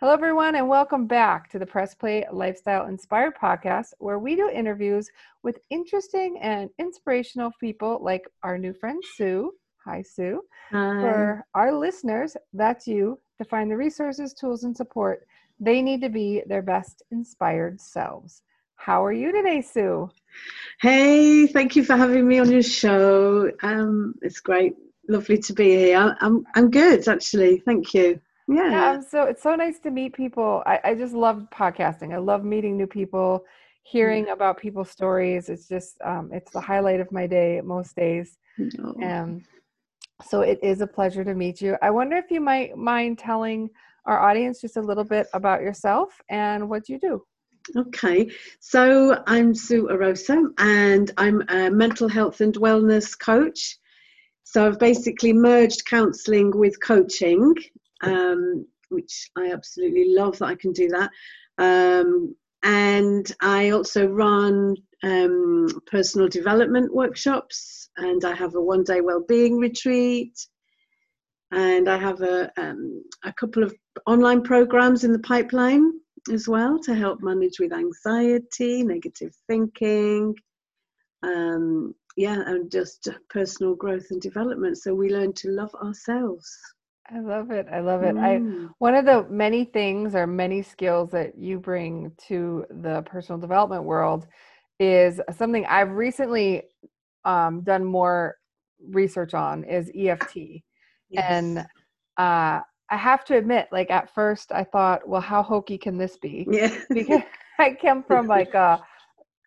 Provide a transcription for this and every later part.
Hello, everyone, and welcome back to the Press Play Lifestyle Inspired podcast, where we do interviews with interesting and inspirational people like our new friend Su. Hi, Su. Hi. For our listeners, that's you, to find the resources, tools, and support they need to be their best inspired selves. How are you today, Su? Hey, thank you for having me on your show. Um, it's great, lovely to be here. I'm I'm good actually. Thank you. Yeah. Yeah, I'm so it's so nice to meet people. I, I just love podcasting. I love meeting new people, hearing about people's stories. It's just um, it's the highlight of my day most days. Oh. Um, so it is a pleasure to meet you. I wonder if you might mind telling our audience just a little bit about yourself and what you do. Okay, so I'm Su Orosa and I'm a mental health and wellness coach. So I've basically merged counselling with coaching, um, which I absolutely love that I can do that. Um, and I also run um, personal development workshops, and I have a one day well-being retreat, and I have a um, a couple of online programs in the pipeline as well to help manage with anxiety, negative thinking, um, yeah, and just personal growth and development. So we learn to love ourselves. I love it. I love it. I Mm. one of the many things or many skills that you bring to the personal development world is something I've recently um, done more research on is EFT. And uh, I have to admit, like at first I thought, well, how hokey can this be? yeah, Because I come from like a,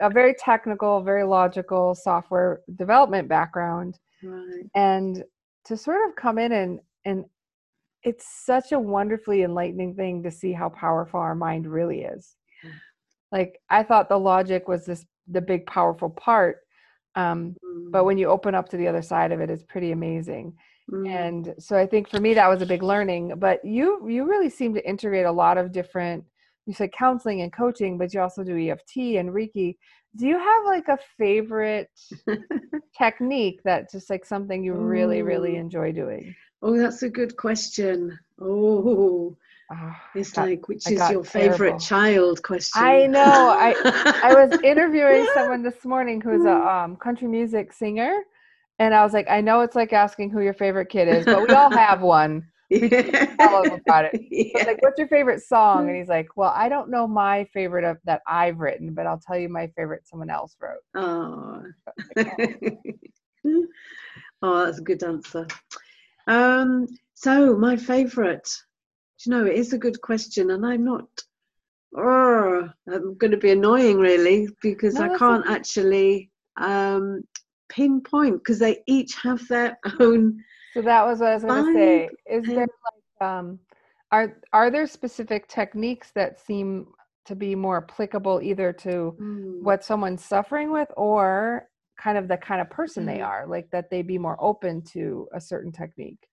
a very technical, very logical software development background right. and to sort of come in and and it's such a wonderfully enlightening thing to see how powerful our mind really is. Like i thought the logic was this the big powerful part um, but when you open up to the other side of it it's pretty amazing. Mm. and so i think for me that was a big learning but you you really seem to integrate a lot of different you said counseling and coaching but you also do eft and reiki. Do you have like a favorite technique that just like something you really really enjoy doing oh, that's a good question. Oh, it's got- like which I is your terrible. favorite child question? I know. I I was interviewing someone this morning who's a um, country music singer, and I was like, I know it's like asking who your favorite kid is, but we all have one. yeah. tell about it. I was Yeah. like, what's your favorite song? And he's like, well, I don't know my favorite of that I've written, but I'll tell you my favorite someone else wrote. Oh. Oh, that's a good answer. Um, so my favourite, you know, it is a good question, and I'm not. Oh, I'm going to be annoying, really, because No, I can't okay. actually um, pinpoint because they each have their own. So that was what I was going to say. Is there like um are are there specific techniques that seem to be more applicable either to Mm, what someone's suffering with or kind of the kind of person they Mm. are like that they be more open to a certain technique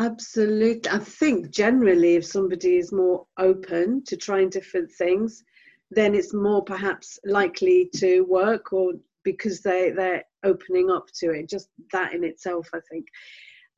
Absolutely. I think generally, if somebody is more open to trying different things, then it's more perhaps likely to work or because they, they're opening up to it. Just that in itself, I think.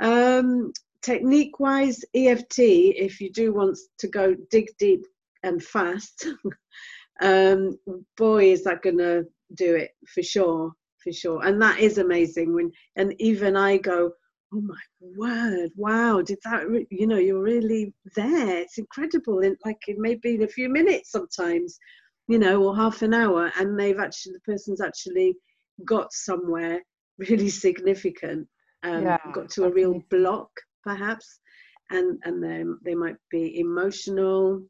Um, technique wise, EFT, if you do want to go dig deep and fast, um, boy, is that going to do it for sure. For sure. And that is amazing when, and even I go, oh my word wow did that re- you know you're really there it's incredible in like it may be in a few minutes sometimes you know or half an hour and they've actually the person's actually got somewhere really significant um, Yeah, got to a real block perhaps and and then they might be emotional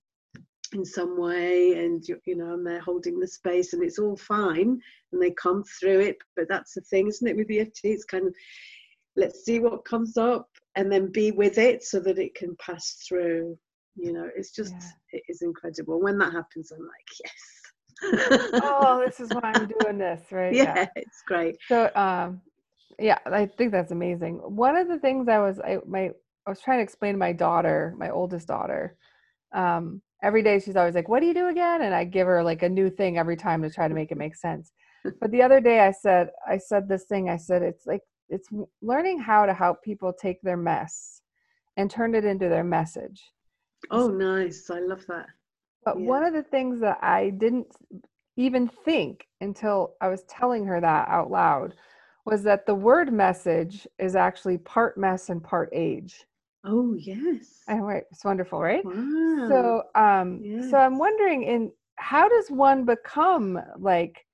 in some way and you, you know and they're holding the space and it's all fine and they come through it. But that's the thing isn't it with EFT it's kind of let's see what comes up and then be with it so that it can pass through. You know it's just Yeah. it is incredible. When that happens i'm like yes. Oh this is why i'm doing this right? Yeah, it's great. So um yeah i think that's amazing. One of the things i was i my i was trying to explain to my daughter my oldest daughter um every day she's always like what do you do again and i give her like a new thing every time to try to make it make sense but the other day i said i said this thing i said it's like it's learning how to help people take their mess and turn it into their message Oh, nice. I love that. But Yeah. one of the things that I didn't even think until I was telling her that out loud was that the word message is actually part mess and part age. Oh, yes. And right, it's wonderful, right? Wow. So, um, so I'm wondering, in how does one become like?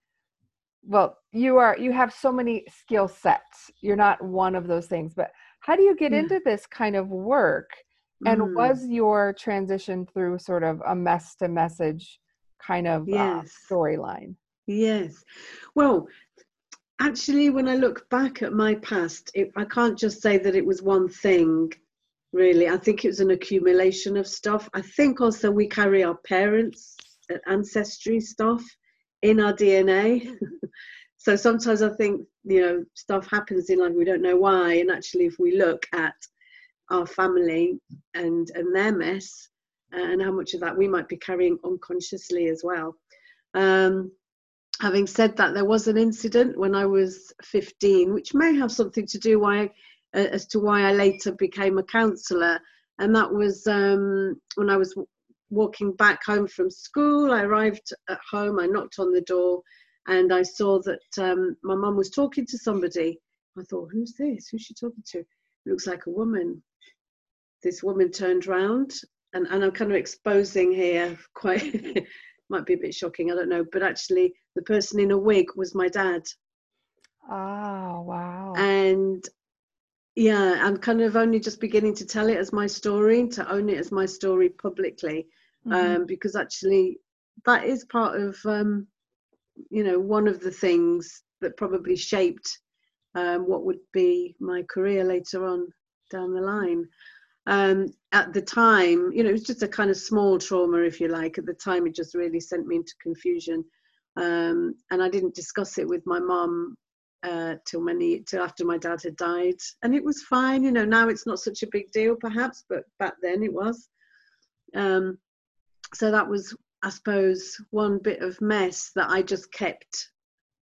Well, you are you have so many skill sets. You're not one of those things, but how do you get Yeah. into this kind of work? And Mm, was your transition through sort of a mess to message kind of uh, Yes. storyline? Yes. Well, actually, when I look back at my past, it, I can't just say that it was one thing, really. I think it was an accumulation of stuff. I think also we carry our parents' ancestry stuff in our DNA. so sometimes I think, you know, stuff happens in life, we don't know why. And actually, if we look at our family and, and their mess, uh, and how much of that we might be carrying unconsciously as well. Um, having said that, there was an incident when I was 15, which may have something to do why, as to why I later became a counsellor, and that was um, when I was w- walking back home from school. I arrived at home, I knocked on the door, and I saw that um, my mum was talking to somebody. I thought, who's this? Who's she talking to? looks like a woman. This woman turned round, and, and I'm kind of exposing here quite. might be a bit shocking, I don't know, but actually, the person in a wig was my dad. Oh, wow. And yeah, I'm kind of only just beginning to tell it as my story, to own it as my story publicly, Mhm. um, because actually, that is part of, um, you know, one of the things that probably shaped um, what would be my career later on down the line. Um, at the time, you know, it was just a kind of small trauma, if you like. At the time, it just really sent me into confusion, um, and I didn't discuss it with my mum uh, till many till after my dad had died, and it was fine. You know, now it's not such a big deal, perhaps, but back then it was. Um, so that was, I suppose, one bit of mess that I just kept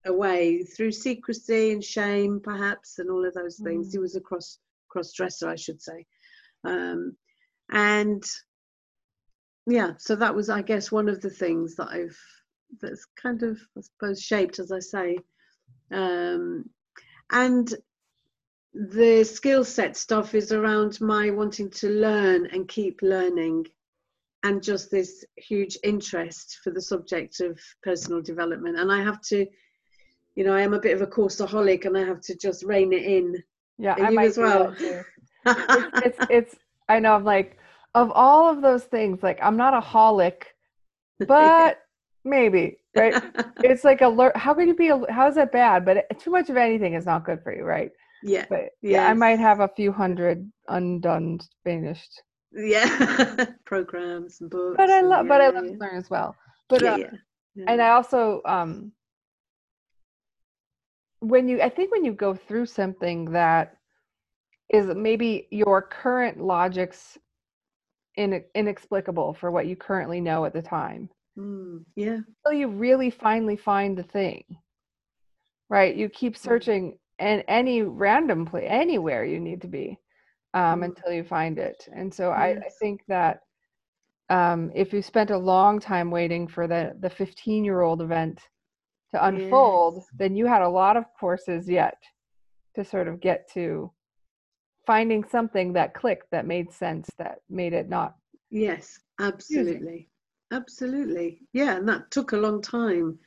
away through secrecy and shame, perhaps, and all of those things. Mm. He was a cross cross dresser, I should say, um, and yeah. So that was, I guess, one of the things that I've that's kind of, I suppose, shaped, as I say, um, and the skill set stuff is around my wanting to learn and keep learning and just this huge interest for the subject of personal development. And i have to you know i am a bit of a courseaholic and i have to just rein it in. Yeah, I you might as well? It's, it's, it's, I know, I'm like, of all of those things, like, I'm not a holic, but maybe, right? It's like a, lear- how can you be, how is that bad? But too much of anything is not good for you, right? yeah But yeah, I might have a few hundred undone, finished. yeah programs and books But I love, but I love yeah, to learn as well. But yeah, yeah, yeah. and I also um when you I think when you go through something that is maybe your current logic's in, inexplicable for what you currently know at the time Mm, yeah. Until you really finally find the thing right? You keep searching and any random place anywhere you need to be um, Mm. until you find it. And so I, I think that um, if you spent a long time waiting for the the 15 year old event to unfold Yes. then you had a lot of courses yet to sort of get to finding something that clicked that made sense that made it not yes absolutely absolutely yeah and that took a long time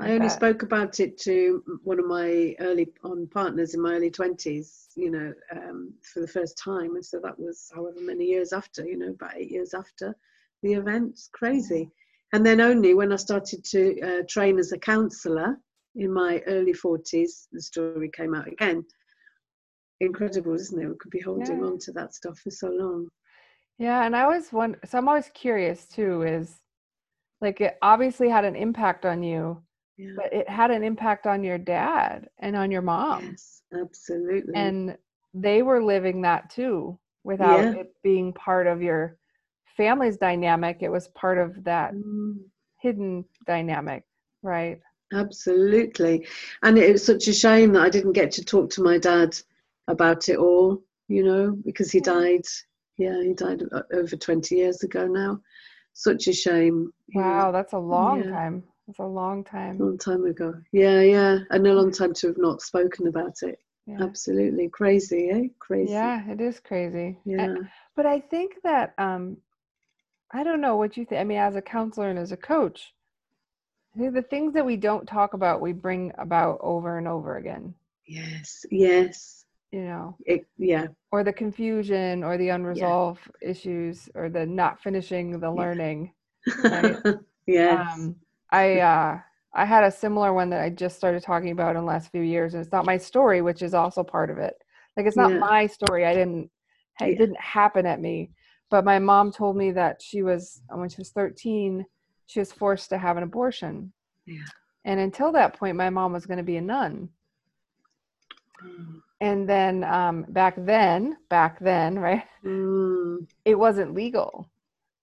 I only bet. spoke about it to one of my early on partners in my early 20s, you know, um, for the first time. And so that was however many years after, you know, about eight years after the event. Crazy. And then only when I started to uh, train as a counsellor in my early 40s, the story came out again. Incredible, isn't it? We could be holding Yeah. on to that stuff for so long. Yeah, and I always wonder. So I'm always curious too. Is like it obviously had an impact on you, Yeah. but it had an impact on your dad and on your mom, yes, absolutely. and they were living that too without Yeah. it being part of your family's dynamic. It was part of that Mm. hidden dynamic, right? Absolutely. And it was such a shame that I didn't get to talk to my dad about it all, you know, because he died Yeah, he died over 20 years ago now. Such a shame. Wow, that's a long Yeah. time. That's a long a time. long time ago. Yeah, yeah. And a long time to have not spoken about it. Yeah. Absolutely. Crazy, eh? Crazy. Yeah, it is crazy. Yeah. But I think that um I don't know what you think. I mean, as a counselor and as a coach, I think the things that we don't talk about, we bring about over and over again, Yes. Yes. You know, It, yeah. or the confusion or the unresolved issues or the not finishing the Yeah. learning. Right. yes. Um, I uh, I had a similar one that I just started talking about in the last few years, and it's not my story, which is also part of it. Like it's not Yeah. my story. I didn't. It Yeah. didn't happen at me. But my mom told me that she was when she was 13, she was forced to have an abortion. Yeah. And until that point, my mom was going to be a nun. Mm. And then um, back then, back then, right? Mm. it wasn't legal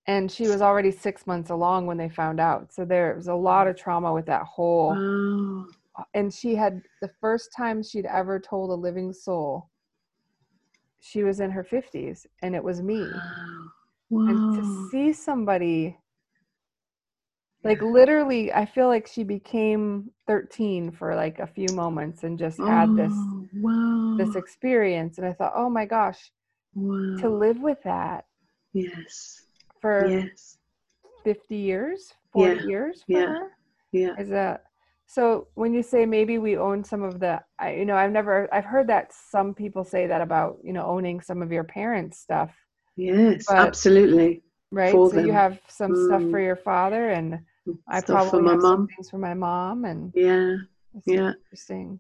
and she was already six months along when they found out so there was a lot of trauma with that whole Wow. and she had the first time she'd ever told a living soul she was in her 50s and it was me Wow. and to see somebody like literally i feel like she became 13 for like a few moments and just had this Oh, wow. this experience and i thought oh my gosh wow. to live with that yes. for Yes. 50 years 40 Yeah, years for yeah. her Yeah. is that so when you say maybe we own some of the I, you know i've never i've heard that some people say that about you know owning some of your parents stuff Yes. Absolutely. right so you have some stuff for Mm. your father and i Stuff probably for my some things for my mom and Yeah. Yeah. interesting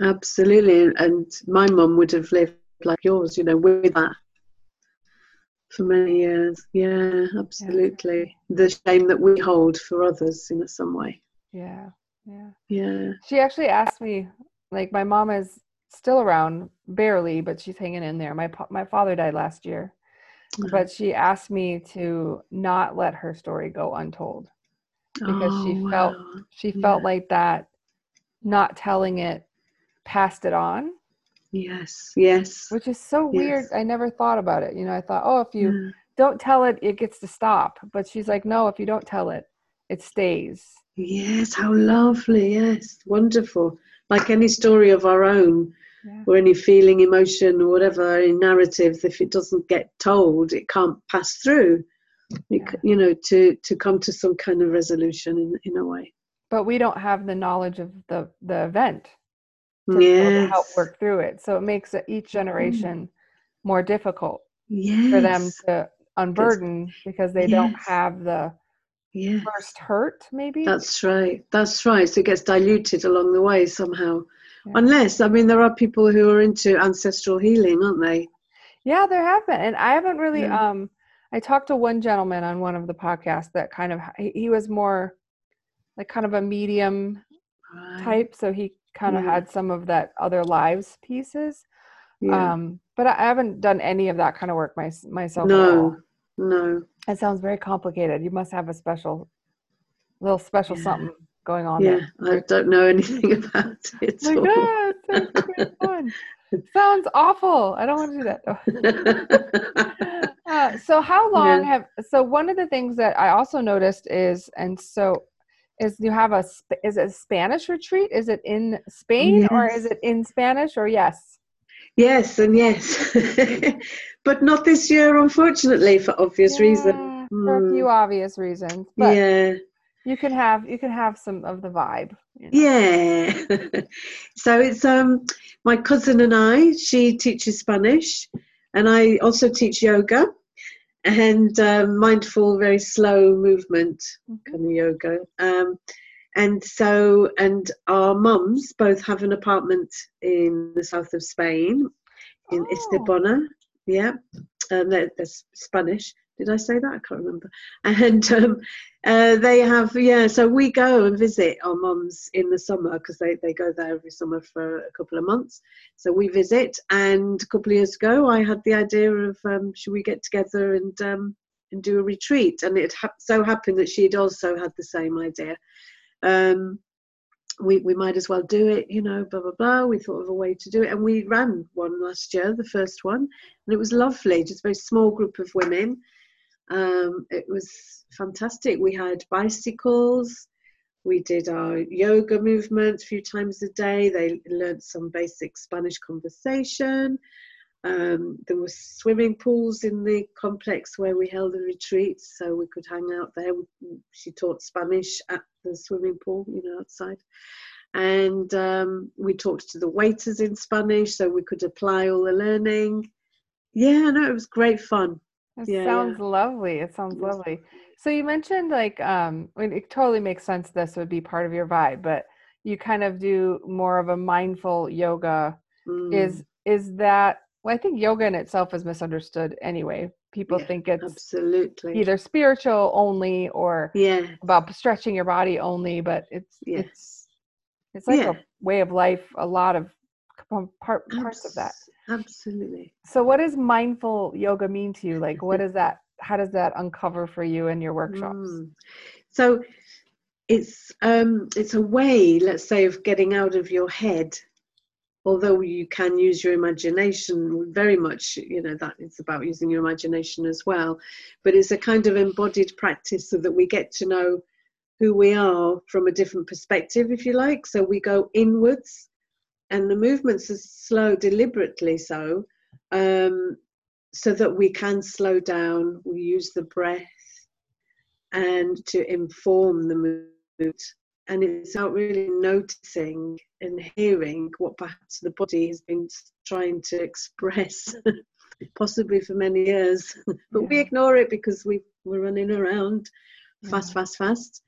Absolutely. And my mom would have lived like yours, you know, with that for many years. Yeah, absolutely. The shame that we hold for others in some way. yeah yeah Yeah. she actually asked me like my mom is still around barely but she's hanging in there my my father died last year mm-hmm. but she asked me to not let her story go untold because she Oh, felt wow. she felt Yeah. like that not telling it passed it on Yes. Yes. which is so weird i never thought about it you know i thought oh if you Yeah. don't tell it it gets to stop but she's like no if you don't tell it it stays Yes, how lovely. Yes, wonderful. Like any story of our own, yeah or any feeling, emotion, or whatever, any narrative, if it doesn't get told, it can't pass through. You know, to to come to some kind of resolution in in a way. but we don't have the knowledge of the the event to, able to help work through it so it makes each generation more difficult Yes. for them to unburden because they don't have the Yes. first hurt maybe That's right. That's right. So it gets diluted along the way somehow. Yeah. Unless, I mean, there are people who are into ancestral healing, aren't they? Yeah, there have been, and I haven't really. Yeah. Um, I talked to one gentleman on one of the podcasts that kind of he, was more like kind of a medium type, so he kind of Yeah. had some of that other lives pieces. Yeah. Um, but I haven't done any of that kind of work my, myself. no. No. it sounds very complicated. You must have a special, little special Yeah. something going on Yeah. there. I don't know anything about it. Oh my God, sounds fun. Sounds awful. I don't want to do that. so how long Yeah. have so one of the things that I also noticed is and so is you have a is it a Spanish retreat? Is it in Spain or is it in Spanish or yes? yes, and yes. but not this year, unfortunately, for obvious reasons. Yeah, for a few obvious reasons, but Yeah. you can have you can have some of the vibe. you know. Yeah. so it's um my cousin and I, she teaches Spanish and I also teach yoga and um, mindful, very slow movement kind of yoga. Um, and so, and our mums both have an apartment in the south of Spain, in Oh. Estepona. Yeah, um, they're, they're Spanish. Did I say that? I can't remember. And um, uh, they have, yeah, so we go and visit our mums in the summer because they, they go there every summer for a couple of months. So we visit. And a couple of years ago, I had the idea of um, should we get together and um, and do a retreat? And it ha- so happened that she'd also had the same idea. Um, we, we might as well do it, you know, blah, blah, blah. We thought of a way to do it. And we ran one last year, the first one, and it was lovely, just a very small group of women. Um, it was fantastic. We had bicycles, we did our yoga movements a few times a day. They learned some basic Spanish conversation. Um, there were swimming pools in the complex where we held the retreats, so we could hang out there. She taught Spanish at the swimming pool, you know, outside. And um, we talked to the waiters in Spanish, so we could apply all the learning. Yeah, no, it was great fun. It yeah, sounds yeah. lovely. It sounds lovely. So you mentioned like um I mean, it totally makes sense this would be part of your vibe, but you kind of do more of a mindful yoga. Mm. Is is that well, I think yoga in itself is misunderstood anyway. People Yeah, think it's absolutely either spiritual only or yeah about stretching your body only, but it's it's it's like a way of life, a lot of part, parts of that. absolutely So what does mindful yoga mean to you? Like what is that how does that uncover for you in your workshops? Mm. so it's um it's a way let's say of getting out of your head although you can use your imagination very much you know that it's about using your imagination as well but it's a kind of embodied practice so that we get to know who we are from a different perspective if you like so we go inwards and the movements are slow deliberately so um, so that we can slow down we use the breath and to inform the mood. And it's about really noticing and hearing what perhaps the body has been trying to express possibly for many years. But we ignore it because we we're running around fast Yeah. fast fast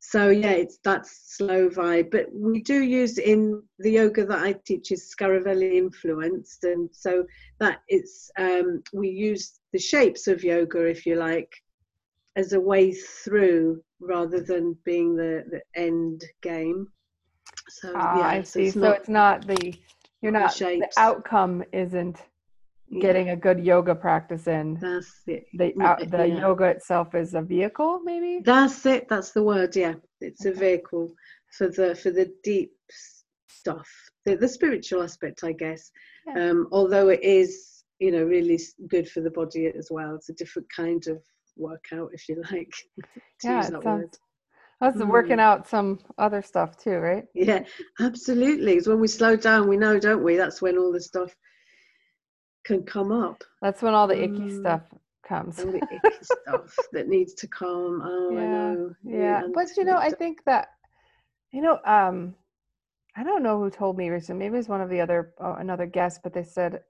so yeah it's that slow vibe. But we do use in the yoga that i teach is Scaravelli influenced. And so that it's um, we use the shapes of yoga if you like as a way through rather than being the, the end game. So Ah, yeah I see. it's so not it's not the you're not the the outcome isn't getting a good yoga practice in. that's it The out, the yeah. yoga itself is a vehicle, maybe. That's it. That's the word. Yeah, it's a vehicle for the for the deep stuff, the, the spiritual aspect, I guess. Yeah. Um, although it is, you know, really good for the body as well. It's a different kind of workout, if you like. Yeah, that sounds. word. That's Mm. working out some other stuff too, right? Yeah, absolutely. It's when we slow down, we know, don't we? That's when all the stuff can come up. That's when all the icky Mm. stuff comes. All the icky stuff that needs to come. Oh, I Yeah, know. Yeah, and but you know, I think that you know, um, I don't know who told me recently. Maybe it was one of the other uh, another guest, but they said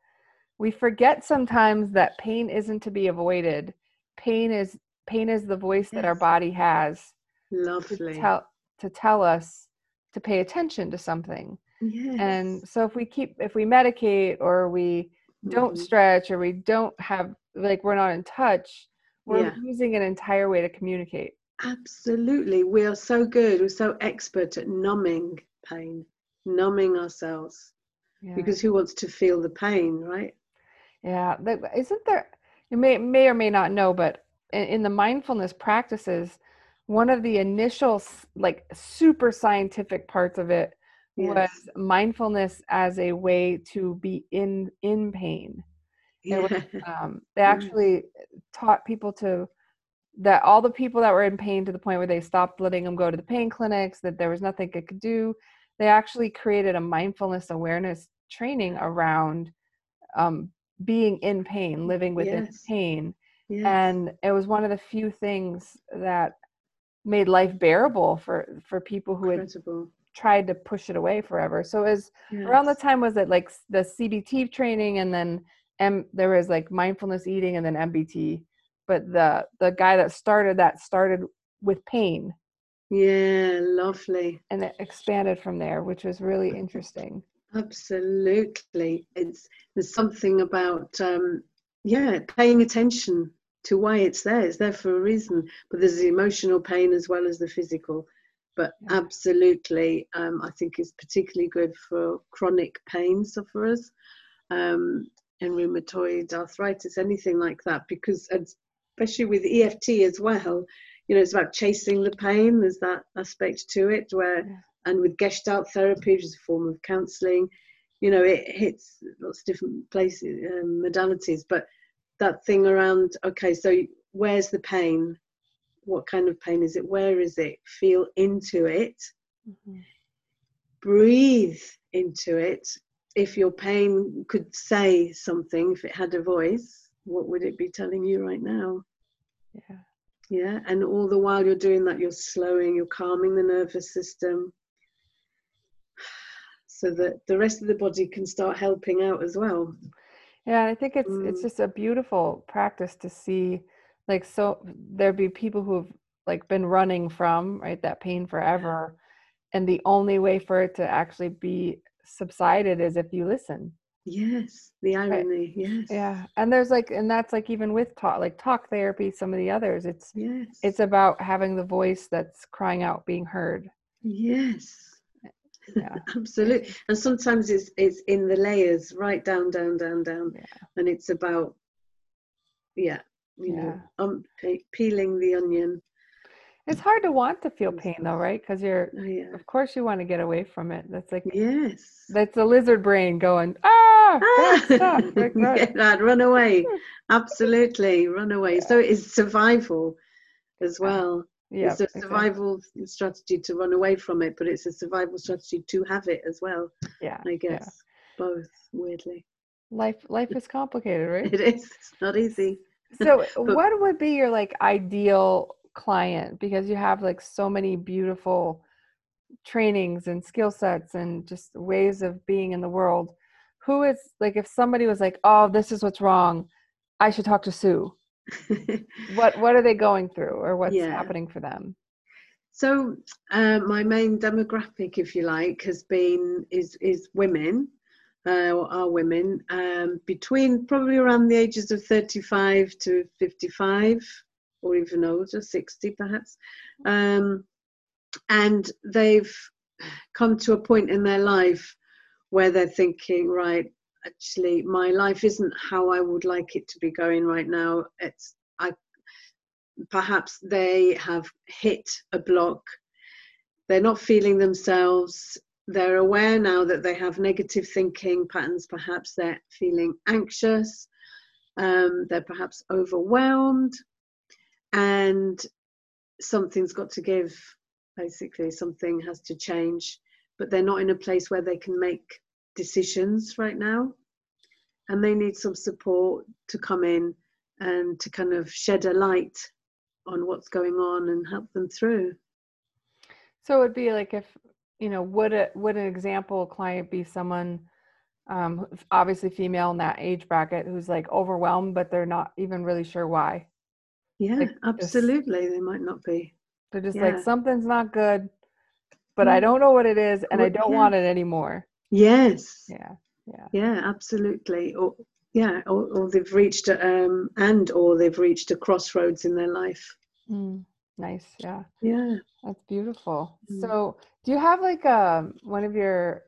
we forget sometimes that pain isn't to be avoided. Pain is pain is the voice that our body has to lovely. tell to tell us to pay attention to something. yes. And so if we keep if we medicate or we don't Mhm. stretch or we don't have like we're not in touch, we're Yeah. losing an entire way to communicate. Absolutely. We are so good. We're so expert at numbing pain, numbing ourselves. Yeah. Because who wants to feel the pain, right? Yeah, that, isn't there? You may may or may not know, but in, in the mindfulness practices, one of the initial like super scientific parts of it was mindfulness as a way to be in in pain. It was, um, they Mm. actually taught people to that all the people that were in pain to the point where they stopped letting them go to the pain clinics, that there was nothing it could do. They actually created a mindfulness awareness training around um, being in pain, living within Yes. pain. Yes. And it was one of the few things that made life bearable for for people who had. Tried to push it away forever. So it as around the time was it like the CBT training and then M there was like mindfulness eating and then MBT. But the the guy that started that started with pain Yeah, lovely. and it expanded from there, which was really interesting. Absolutely. It's there's something about um yeah, paying attention to why it's there. It's there for a reason. But there's the emotional pain as well as the physical. But Yeah. absolutely, um, I think it's particularly good for chronic pain sufferers um, and rheumatoid arthritis, anything like that, because especially with EFT as well, you know, it's about chasing the pain. There's that aspect to it where Yeah. and with Gestalt therapy, which is a form of counselling, you know, it hits lots of different places, um, modalities. But that thing around, okay, so where's the pain? What kind of pain is it? Where is it? Feel into it. Mm-hmm. Breathe into it. If your pain could say something, if it had a voice, what would it be telling you right now? Yeah. Yeah. And all the while you're doing that, you're slowing, you're calming the nervous system so that the rest of the body can start helping out as well. Yeah, I think it's mm. it's just a beautiful practice to see like so there'd be people who've like been running from right that pain forever and the only way for it to actually be subsided is if you listen. Yes the irony right? yes. Yeah and there's like and that's like even with talk like talk therapy some of the others it's yes. it's about having the voice that's crying out being heard. Yes. Yeah. Absolutely and sometimes it's it's in the layers right down down down down yeah. and it's about yeah you yeah. know um peeling the onion it's hard to want to feel pain though right because you're oh, yeah. of course you want to get away from it that's like yes that's the lizard brain going ah, ah! stop. Like, run. Get that, run away absolutely run away yeah. so it's survival as well yeah, it's a survival exactly. strategy to run away from it, but it's a survival strategy to have it as well. Yeah, I guess yeah. both. Weirdly, life life is complicated, right? it is. It's not easy. So, what would be your like ideal client? Because you have like so many beautiful trainings and skill sets and just ways of being in the world. Who is like if somebody was like, "Oh, this is what's wrong," I should talk to Su what what are they going through or what's yeah. happening for them so uh, my main demographic if you like has been is is women uh, are women um, between probably around the ages of 35 to 55 or even older 60 perhaps um, and they've come to a point in their life where they're thinking right actually my life isn't how I would like it to be going right now. It's I perhaps they have hit a block. They're not feeling themselves. They're aware now that they have negative thinking patterns. Perhaps they're feeling anxious. Um, they're perhaps overwhelmed, and something's got to give. Basically, something has to change, but they're not in a place where they can make decisions right now and they need some support to come in and to kind of shed a light on what's going on and help them through so it would be like if you know would a would an example client be someone um, obviously female in that age bracket who's like overwhelmed but they're not even really sure why yeah like absolutely just, they might not be they're just yeah. like something's not good but i don't know what it is and i don't yeah. want it anymore Yes. Yeah. Yeah. Yeah. Absolutely. Or yeah, or, or they've reached a, um, and or they've reached a crossroads in their life. Mm, nice. Yeah. Yeah. That's beautiful. Mm. So, do you have like a um, one of your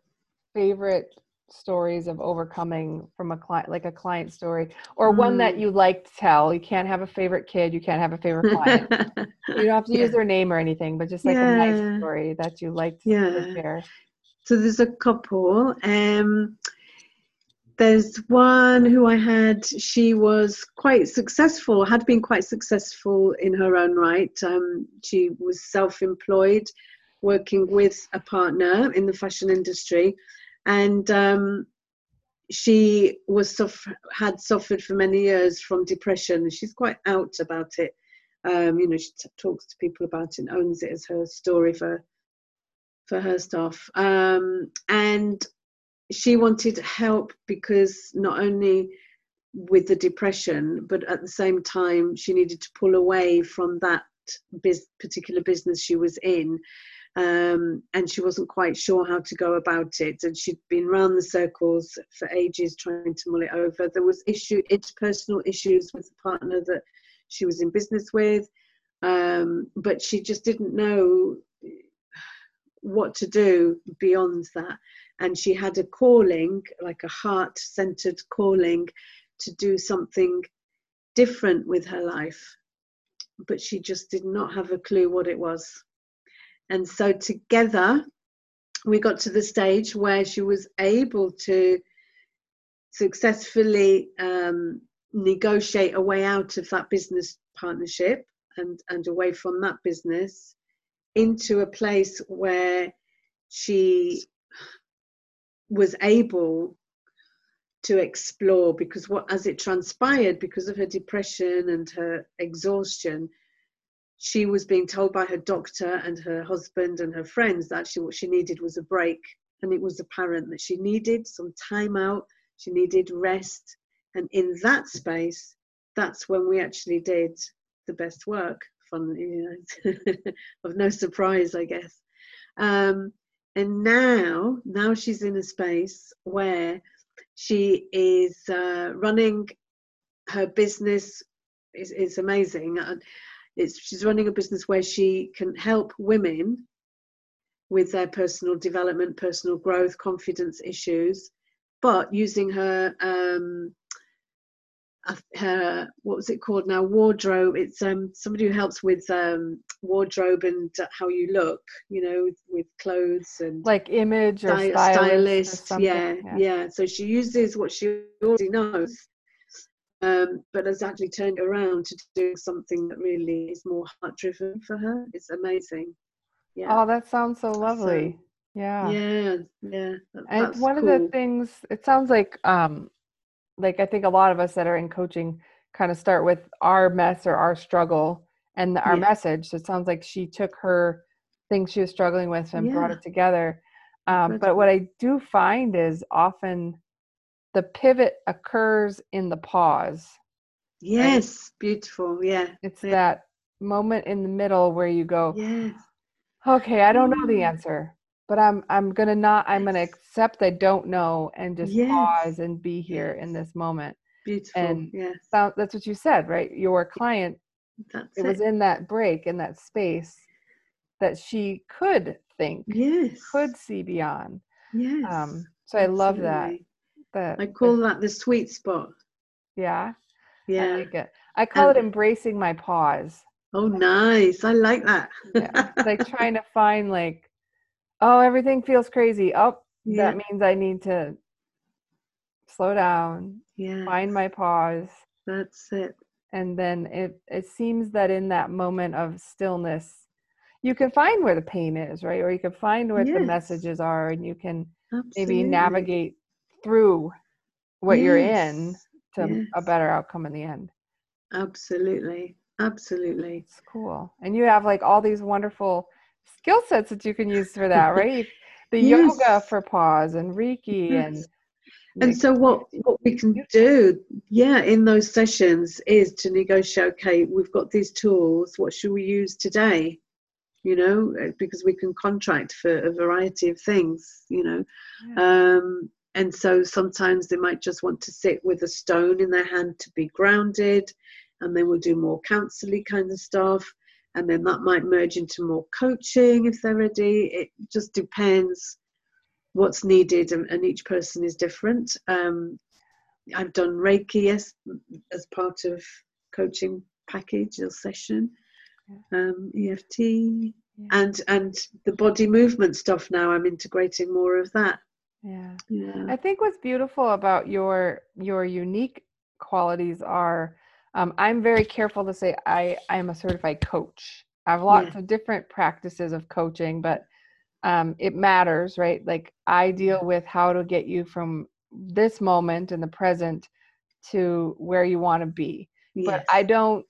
favorite stories of overcoming from a client like a client story or one that mm. you like to tell you can't have a favorite kid you can't have a favorite client you don't have to yeah. use their name or anything but just like yeah. a nice story that you like to yeah. share so there's a couple. Um, there's one who I had, she was quite successful, had been quite successful in her own right. Um, she was self employed, working with a partner in the fashion industry. And um, she was suffer- had suffered for many years from depression. She's quite out about it. Um, you know, she t- talks to people about it and owns it as her story for for her stuff. Um, and she wanted help because not only with the depression, but at the same time, she needed to pull away from that biz- particular business she was in. Um, and she wasn't quite sure how to go about it. And she'd been round the circles for ages trying to mull it over. There was issue, interpersonal issues with the partner that she was in business with, um, but she just didn't know what to do beyond that. And she had a calling, like a heart centered calling, to do something different with her life. But she just did not have a clue what it was. And so, together, we got to the stage where she was able to successfully um, negotiate a way out of that business partnership and, and away from that business into a place where she was able to explore because what as it transpired because of her depression and her exhaustion she was being told by her doctor and her husband and her friends that actually what she needed was a break. And it was apparent that she needed some time out she needed rest. And in that space that's when we actually did the best work fun you know of no surprise i guess. Um, and now now she's in a space where she is uh, running her business. Is, is amazing. It's, she's running a business where she can help women with their personal development personal growth confidence issues but using her um, her what was it called now? Wardrobe. It's um somebody who helps with um wardrobe and how you look you know with, with clothes and like image or stylist, stylist or yeah, yeah, yeah. So she uses what she already knows um but has actually turned around to do something that really is more heart driven for her. It's amazing. Yeah. Oh that sounds so lovely. So, yeah. yeah yeah that, and one cool. of the things it sounds like um like I think a lot of us that are in coaching kind of start with our mess or our struggle and our yeah. message. So it sounds like she took her things she was struggling with and yeah. brought it together. Um, but what I do find is often the pivot occurs in the pause. Yes, right? beautiful. Yeah. It's yeah. that moment in the middle where you go, Yes. Okay, I don't know the answer but i'm i'm gonna not i'm gonna accept i don't know and just yes. pause and be here in this moment. Beautiful. And yes. so that's what you said right? Your client that's it, it. was in that break in that space that she could think yes. could see beyond. Yes. um so i love that that i call that the sweet spot. Yeah? Yeah. i like it. I call it embracing my pause. Oh nice. I like that. Yeah. like trying to find like oh, everything feels crazy. Oh, yeah. that means I need to slow down, yeah. find my pause. That's it. And then it, it seems that in that moment of stillness, you can find where the pain is, right? Or you can find what yes. the messages are and you can Absolutely. maybe navigate through what yes. you're in to yes. a better outcome in the end. Absolutely. Absolutely. It's cool. And you have like all these wonderful skill sets that you can use for that, right? The yes. yoga for pause and Reiki yes. and and so what what we can do yeah in those sessions is to negotiate okay we've got these tools what should we use today you know uh, because we can contract for a variety of things you know yeah. um and so sometimes they might just want to sit with a stone in their hand to be grounded and then we'll do more counseling kind of stuff and then that might merge into more coaching if they're ready. It just depends what's needed, and, and each person is different. Um, I've done Reiki yes, as part of coaching package or session, um, EFT, yeah. and and the body movement stuff. Now I'm integrating more of that. Yeah. yeah. I think what's beautiful about your your unique qualities are um, I'm very careful to say I I am a certified coach. I have lots yeah. of different practices of coaching, but um, it matters, right? Like I deal with how to get you from this moment in the present to where you want to be. Yes. But I don't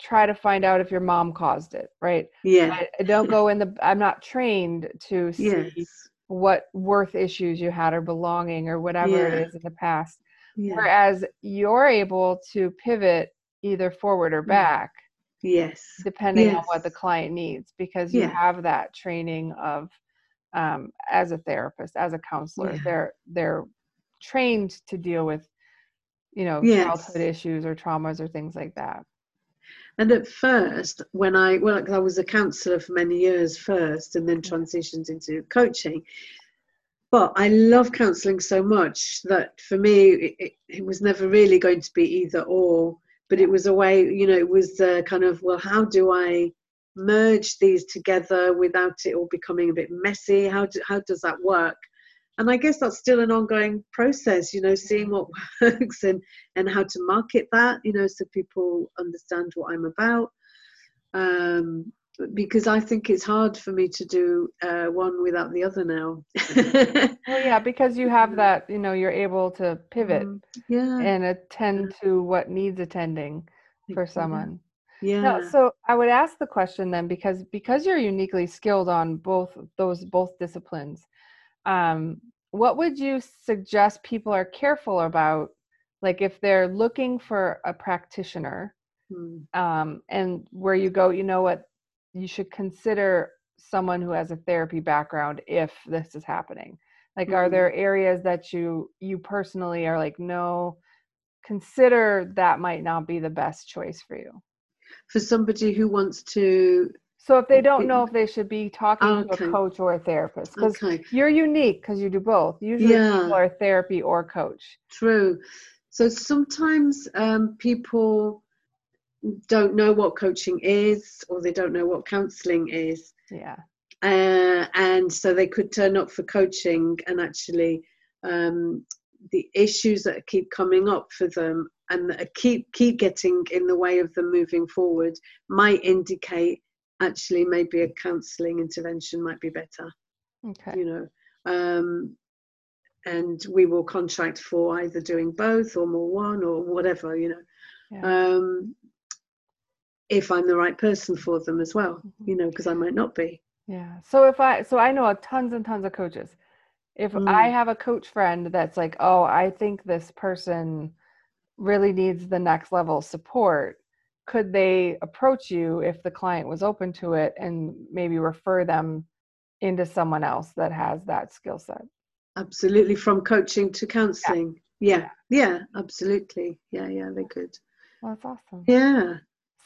try to find out if your mom caused it, right? Yeah. I, I don't go in the. I'm not trained to see yes. what worth issues you had or belonging or whatever yeah. it is in the past. Yeah. Whereas you're able to pivot either forward or mm. back. Yes. Depending yes. on what the client needs, because you yeah. have that training of um, as a therapist, as a counselor. Yeah. They're they're trained to deal with, you know, yes. childhood issues or traumas or things like that. And at first, when I well, I was a counsellor for many years first, and then transitioned into coaching. But I love counselling so much that for me, it, it, was never really going to be either or. But it was a way, you know, it was kind of, well, how do I merge these together without it all becoming a bit messy? How do, how does that work? And I guess that's still an ongoing process, you know, seeing what works and and how to market that, you know, so people understand what I'm about. Um, because I think it's hard for me to do uh, one without the other now. well, yeah, because you have that, you know, you're able to pivot mm, yeah. and attend to what needs attending for someone. Yeah. No, so I would ask the question then because because you're uniquely skilled on both those both disciplines. Um, what would you suggest people are careful about, like if they're looking for a practitioner, hmm. um, and where you go, you know what, you should consider someone who has a therapy background if this is happening like mm-hmm. are there areas that you you personally are like no consider that might not be the best choice for you for somebody who wants to so if they don't know if they should be talking okay. to a coach or a therapist because okay. you're unique because you do both usually yeah. people are therapy or coach true so sometimes um, people don't know what coaching is or they don't know what counseling is. Yeah. Uh, and so they could turn up for coaching and actually um, the issues that keep coming up for them and that keep keep getting in the way of them moving forward might indicate actually maybe a counseling intervention might be better okay you know um, and we will contract for either doing both or more one or whatever you know yeah. um, if I'm the right person for them as well, mm-hmm. you know, because I might not be. Yeah. So if I, so I know tons and tons of coaches. If mm. I have a coach friend that's like, oh, I think this person really needs the next level support, could they approach you if the client was open to it and maybe refer them into someone else that has that skill set? Absolutely. From coaching to counseling. Yeah. yeah. Yeah. Absolutely. Yeah. Yeah. They could. Well, that's awesome. Yeah.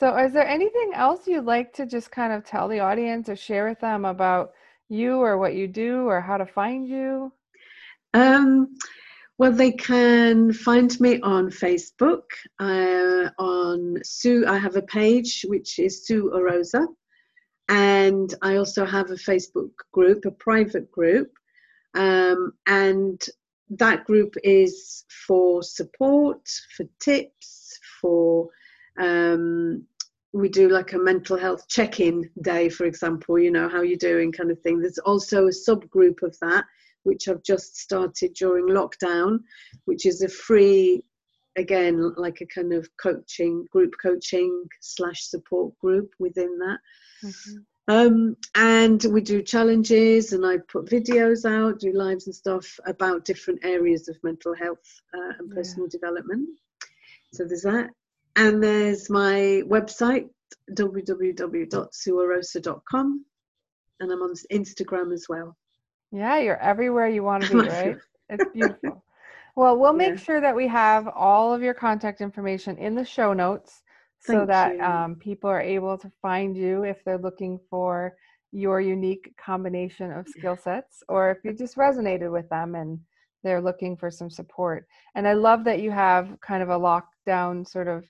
So, is there anything else you'd like to just kind of tell the audience or share with them about you or what you do or how to find you? Um, well, they can find me on Facebook. Uh, on Su, I have a page which is Su Orosa, and I also have a Facebook group, a private group, um, and that group is for support, for tips, for um, we do like a mental health check-in day for example you know how you're doing kind of thing there's also a subgroup of that which i've just started during lockdown which is a free again like a kind of coaching group coaching slash support group within that mm-hmm. um, and we do challenges and i put videos out do lives and stuff about different areas of mental health uh, and personal yeah. development so there's that and there's my website, www.suorosa.com. And I'm on Instagram as well. Yeah, you're everywhere you want to be, right? It's beautiful. well, we'll make yeah. sure that we have all of your contact information in the show notes so Thank that um, people are able to find you if they're looking for your unique combination of skill sets or if you just resonated with them and they're looking for some support. And I love that you have kind of a lockdown sort of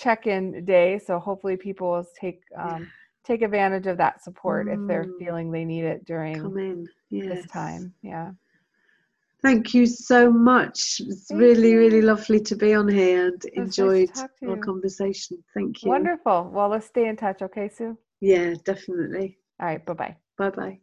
check-in day so hopefully people will take um, take advantage of that support mm. if they're mm. feeling they need it during yes. this time yeah. Thank you so much. It's thank really you. really lovely to be on here and enjoyed nice our conversation. Thank you. Wonderful. Well let's stay in touch okay Su? Yeah definitely. All right bye-bye. Bye-bye